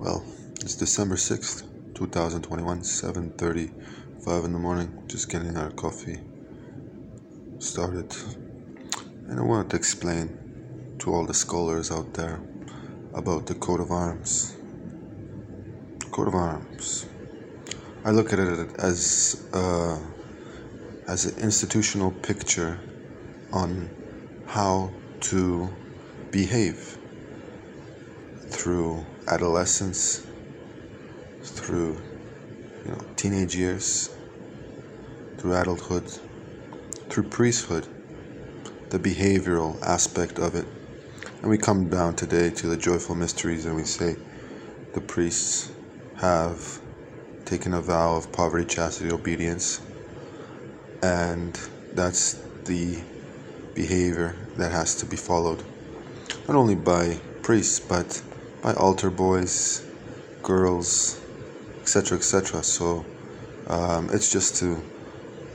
Well, it's December 6th, 2021, 7.35 in the morning. Just getting our coffee started. And I wanted to explain to all the scholars out there about the coat of arms. Coat of arms. I look at it as uh, as an institutional picture on how to behave through adolescence, through you know, teenage years, through adulthood, through priesthood, the behavioral aspect of it. And we come down today to the joyful mysteries and we say the priests have taken a vow of poverty, chastity, obedience, and that's the behavior that has to be followed, not only by priests but by altar boys, girls, etc., etc. So um, it's just to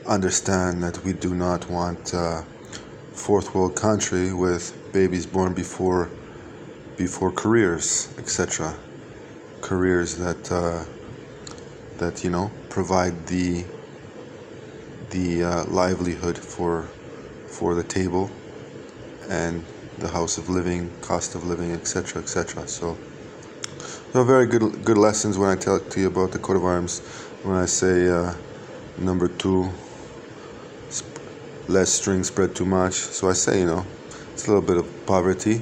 understand that we do not want a fourth world country with babies born before before careers, etc. Careers that uh, that you know provide the the uh, livelihood for for the table and the house of living, cost of living, etc., etc. So, there are very good good lessons when I tell to you about the coat of arms. When I say uh, number two, sp- less string spread too much. So I say, you know, it's a little bit of poverty.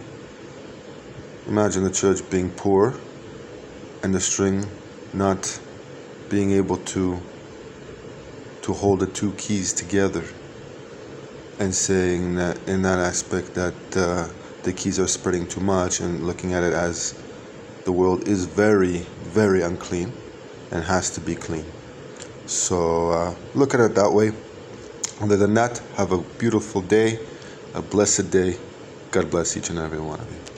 Imagine the church being poor, and the string not being able to to hold the two keys together and saying that in that aspect that uh, the keys are spreading too much and looking at it as the world is very very unclean and has to be clean. So uh, look at it that way. Other than that have a beautiful day a blessed day. God bless each and every one of you